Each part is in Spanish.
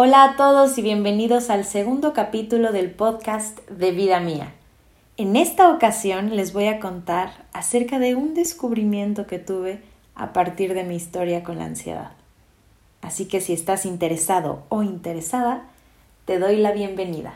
Hola a todos y bienvenidos al segundo capítulo del podcast de Vida Mía. En esta ocasión les voy a contar acerca de un descubrimiento que tuve a partir de mi historia con la ansiedad. Así que si estás interesado o interesada, te doy la bienvenida.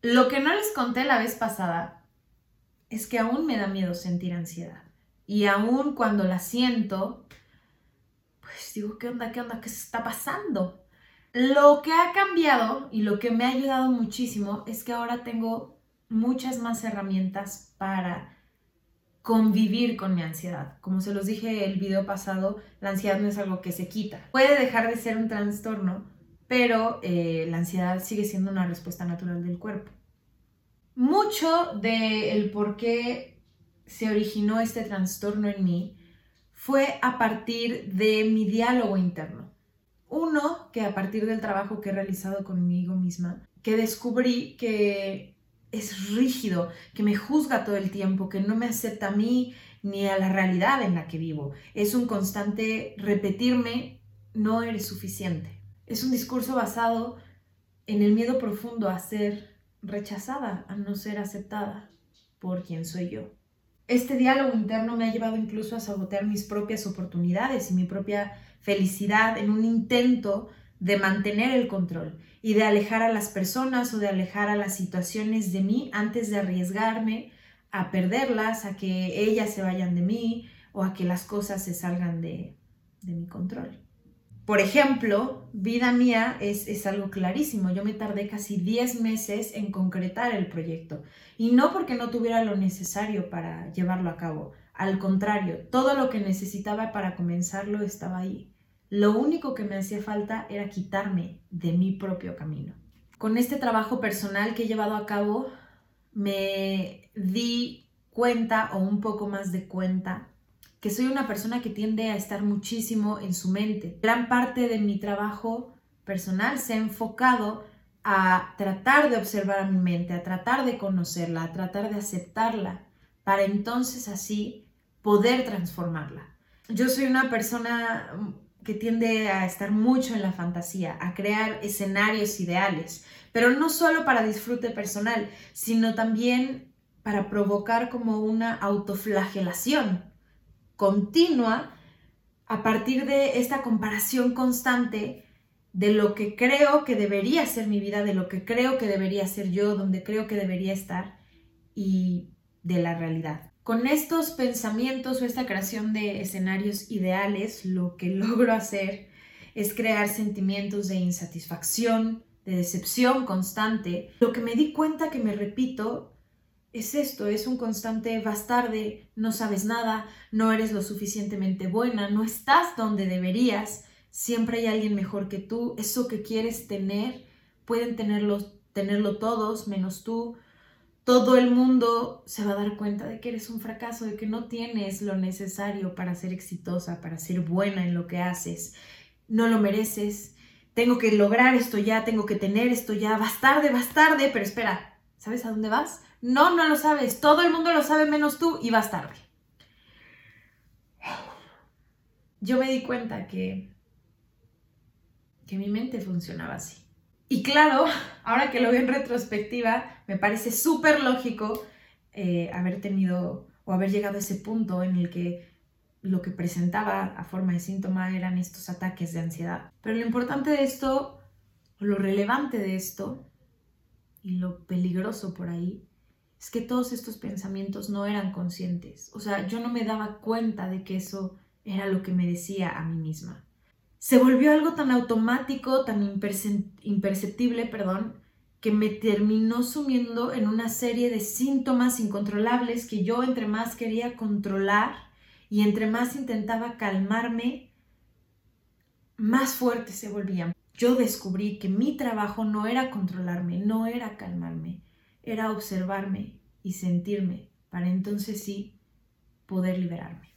Lo que no les conté la vez pasada es que aún me da miedo sentir ansiedad. Y aún cuando la siento, pues digo, ¿qué onda? ¿Qué onda? ¿Qué se está pasando? Lo que ha cambiado y lo que me ha ayudado muchísimo es que ahora tengo muchas más herramientas para convivir con mi ansiedad. Como se los dije el video pasado, la ansiedad no es algo que se quita. Puede dejar de ser un trastorno, pero eh, la ansiedad sigue siendo una respuesta natural del cuerpo. Mucho del por qué se originó este trastorno en mí fue a partir de mi diálogo interno. Uno, que a partir del trabajo que he realizado conmigo misma, que descubrí que es rígido, que me juzga todo el tiempo, que no me acepta a mí ni a la realidad en la que vivo. Es un constante repetirme, no eres suficiente. Es un discurso basado en el miedo profundo a ser rechazada, a no ser aceptada por quien soy yo. Este diálogo interno me ha llevado incluso a sabotear mis propias oportunidades y mi propia felicidad en un intento de mantener el control y de alejar a las personas o de alejar a las situaciones de mí antes de arriesgarme a perderlas, a que ellas se vayan de mí o a que las cosas se salgan de, de mi control. Por ejemplo, vida mía es, algo clarísimo. Yo me tardé casi 10 meses en concretar el proyecto y no porque no tuviera lo necesario para llevarlo a cabo. Al contrario, todo lo que necesitaba para comenzarlo estaba ahí. Lo único que me hacía falta era quitarme de mi propio camino. Con este trabajo personal que he llevado a cabo, me di cuenta o un poco más de cuenta que soy una persona que tiende a estar muchísimo en su mente. Gran parte de mi trabajo personal se ha enfocado a tratar de observar a mi mente, a tratar de conocerla, a tratar de aceptarla, para entonces así poder transformarla. Yo soy una persona que tiende a estar mucho en la fantasía, a crear escenarios ideales, pero no solo para disfrute personal, sino también para provocar como una autoflagelación continua a partir de esta comparación constante de lo que creo que debería ser mi vida, de lo que creo que debería ser yo, donde creo que debería estar y de la realidad. Con estos pensamientos o esta creación de escenarios ideales, lo que logro hacer es crear sentimientos de insatisfacción, de decepción constante. Lo que me di cuenta que me repito es esto, es un constante bastarde, no sabes nada, no eres lo suficientemente buena, no estás donde deberías, siempre hay alguien mejor que tú, eso que quieres tener, pueden tenerlo, tenerlo todos menos tú. Todo el mundo se va a dar cuenta de que eres un fracaso, de que no tienes lo necesario para ser exitosa, para ser buena en lo que haces. No lo mereces. Tengo que lograr esto ya, tengo que tener esto ya. Bastarde, bastarde. Pero espera, ¿sabes a dónde vas? No, no lo sabes. Todo el mundo lo sabe menos tú y vas tarde. Yo me di cuenta que, que mi mente funcionaba así. Y claro, ahora que lo veo en retrospectiva, me parece súper lógico eh, haber tenido o haber llegado a ese punto en el que lo que presentaba a forma de síntoma eran estos ataques de ansiedad. Pero lo importante de esto, o lo relevante de esto, y lo peligroso por ahí, es que todos estos pensamientos no eran conscientes. O sea, yo no me daba cuenta de que eso era lo que me decía a mí misma. Se volvió algo tan automático, tan imperceptible, perdón, que me terminó sumiendo en una serie de síntomas incontrolables que yo entre más quería controlar y entre más intentaba calmarme, más fuertes se volvían. Yo descubrí que mi trabajo no era controlarme, no era calmarme, era observarme y sentirme para entonces sí poder liberarme.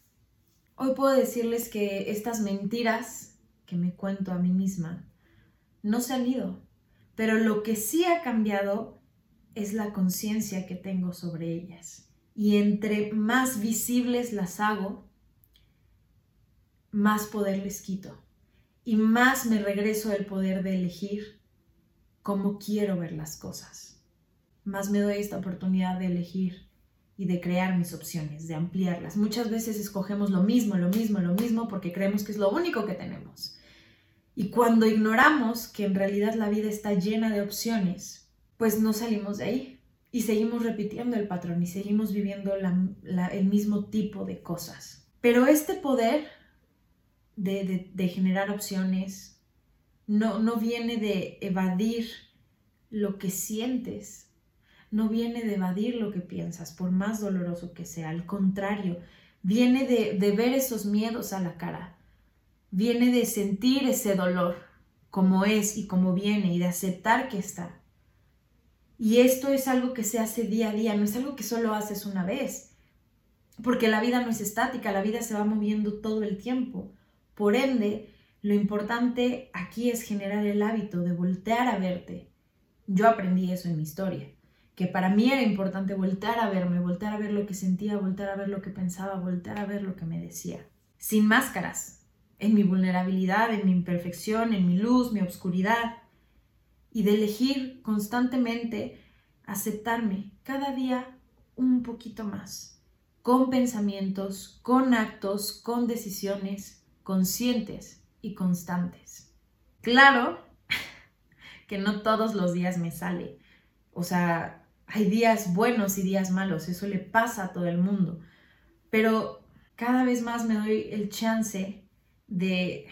Hoy puedo decirles que estas mentiras que me cuento a mí misma no se han ido, pero lo que sí ha cambiado es la conciencia que tengo sobre ellas. Y entre más visibles las hago, más poder les quito y más me regreso el poder de elegir cómo quiero ver las cosas. Más me doy esta oportunidad de elegir y de crear mis opciones, de ampliarlas. Muchas veces escogemos lo mismo, lo mismo, lo mismo porque creemos que es lo único que tenemos. Y cuando ignoramos que en realidad la vida está llena de opciones, pues no salimos de ahí y seguimos repitiendo el patrón y seguimos viviendo el mismo tipo de cosas. Pero este poder de, generar opciones no, no viene de evadir lo que sientes, no viene de evadir lo que piensas, por más doloroso que sea. Al contrario, viene de, ver esos miedos a la cara, viene de sentir ese dolor como es y como viene y de aceptar que está. Y esto es algo que se hace día a día, no es algo que solo haces una vez, porque la vida no es estática, la vida se va moviendo todo el tiempo. Por ende, lo importante aquí es generar el hábito de voltear a verte. Yo aprendí eso en mi historia que para mí era importante voltar a verme, voltar a ver lo que sentía, voltar a ver lo que pensaba, voltar a ver lo que me decía. Sin máscaras, en mi vulnerabilidad, en mi imperfección, en mi luz, mi obscuridad. Y de elegir constantemente aceptarme cada día un poquito más, con pensamientos, con actos, con decisiones conscientes y constantes. Claro que no todos los días me sale. O sea, hay días buenos y días malos, eso le pasa a todo el mundo. Pero cada vez más me doy el chance de,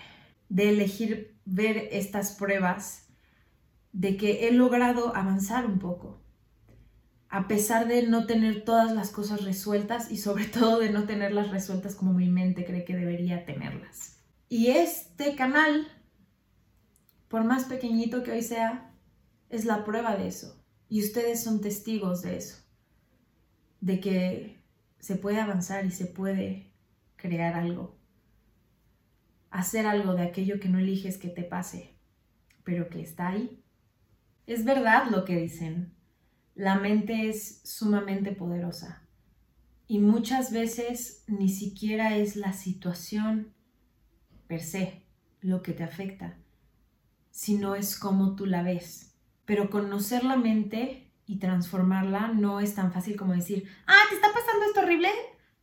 de elegir ver estas pruebas, de que he logrado avanzar un poco, a pesar de no tener todas las cosas resueltas y sobre todo de no tenerlas resueltas como mi mente cree que debería tenerlas. Y este canal, por más pequeñito que hoy sea, es la prueba de eso. Y ustedes son testigos de eso, de que se puede avanzar y se puede crear algo, hacer algo de aquello que no eliges que te pase, pero que está ahí. Es verdad lo que dicen, la mente es sumamente poderosa y muchas veces ni siquiera es la situación per se lo que te afecta, sino es cómo tú la ves pero conocer la mente y transformarla no es tan fácil como decir, ah, ¿te está pasando esto horrible?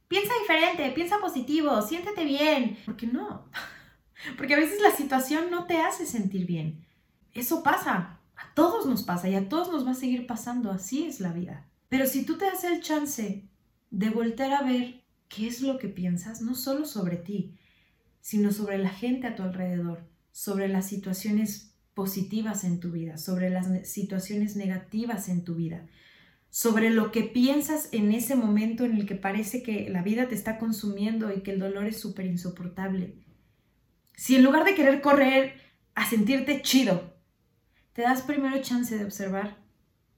Piensa diferente, piensa positivo, siéntete bien. Porque no, porque a veces la situación no te hace sentir bien. Eso pasa, a todos nos pasa y a todos nos va a seguir pasando, así es la vida. Pero si tú te das el chance de volver a ver qué es lo que piensas, no solo sobre ti, sino sobre la gente a tu alrededor, sobre las situaciones positivas en tu vida, sobre las situaciones negativas en tu vida, sobre lo que piensas en ese momento en el que parece que la vida te está consumiendo y que el dolor es súper insoportable. Si en lugar de querer correr a sentirte chido, te das primero chance de observar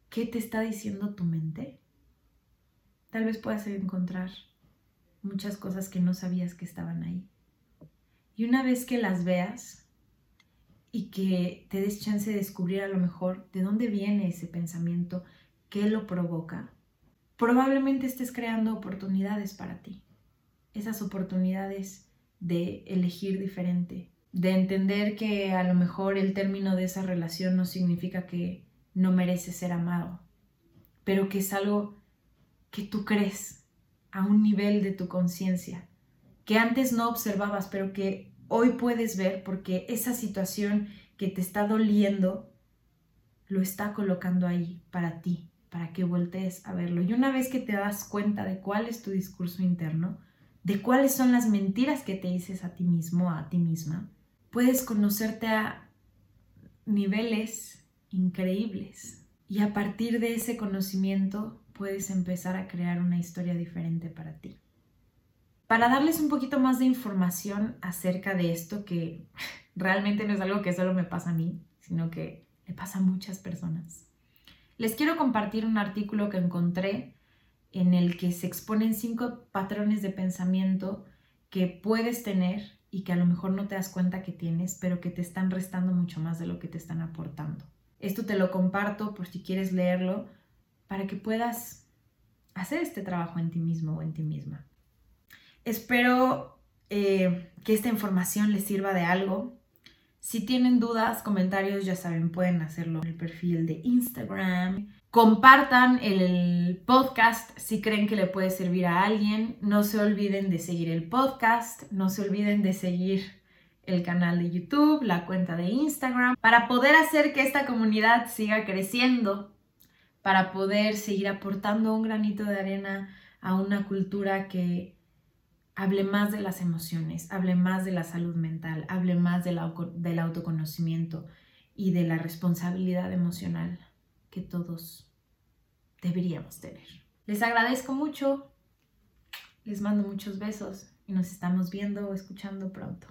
qué te está diciendo tu mente, tal vez puedas encontrar muchas cosas que no sabías que estaban ahí. Y una vez que las veas, y que te des chance de descubrir a lo mejor de dónde viene ese pensamiento, qué lo provoca, probablemente estés creando oportunidades para ti. Esas oportunidades de elegir diferente, de entender que a lo mejor el término de esa relación no significa que no mereces ser amado, pero que es algo que tú crees a un nivel de tu conciencia, que antes no observabas, pero que hoy puedes ver porque esa situación que te está doliendo lo está colocando ahí para ti, para que voltees a verlo. Y una vez que te das cuenta de cuál es tu discurso interno, de cuáles son las mentiras que te dices a ti mismo, a ti misma, puedes conocerte a niveles increíbles. Y a partir de ese conocimiento puedes empezar a crear una historia diferente para ti para darles un poquito más de información acerca de esto que realmente no es algo que solo me pasa a mí, sino que le pasa a muchas personas. Les quiero compartir un artículo que encontré en el que se exponen cinco patrones de pensamiento que puedes tener y que a lo mejor no te das cuenta que tienes, pero que te están restando mucho más de lo que te están aportando. Esto te lo comparto por si quieres leerlo para que puedas hacer este trabajo en ti mismo o en ti misma. Espero eh, que esta información les sirva de algo. Si tienen dudas, comentarios, ya saben, pueden hacerlo en el perfil de Instagram. Compartan el podcast si creen que le puede servir a alguien. No se olviden de seguir el podcast. No se olviden de seguir el canal de YouTube, la cuenta de Instagram, para poder hacer que esta comunidad siga creciendo, para poder seguir aportando un granito de arena a una cultura que hable más de las emociones, hable más de la salud mental, hable más del autoconocimiento y de la responsabilidad emocional que todos deberíamos tener. Les agradezco mucho, les mando muchos besos y nos estamos viendo o escuchando pronto.